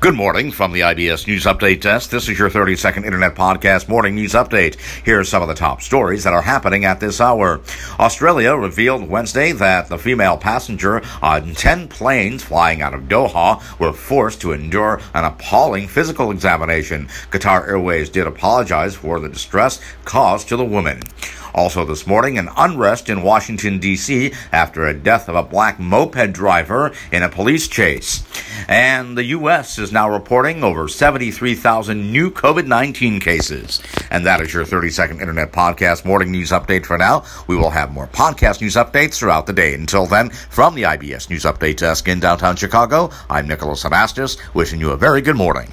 Good morning from the IBS News Update Desk. This is your 30 second Internet Podcast Morning News Update. Here are some of the top stories that are happening at this hour. Australia revealed Wednesday that the female passenger on 10 planes flying out of Doha were forced to endure an appalling physical examination. Qatar Airways did apologize for the distress caused to the woman. Also this morning, an unrest in Washington, D.C. after a death of a black moped driver in a police chase. And the U.S. is now reporting over 73,000 new COVID 19 cases. And that is your 30 second Internet Podcast morning news update for now. We will have more podcast news updates throughout the day. Until then, from the IBS News Update Desk in downtown Chicago, I'm Nicholas Anastas, wishing you a very good morning.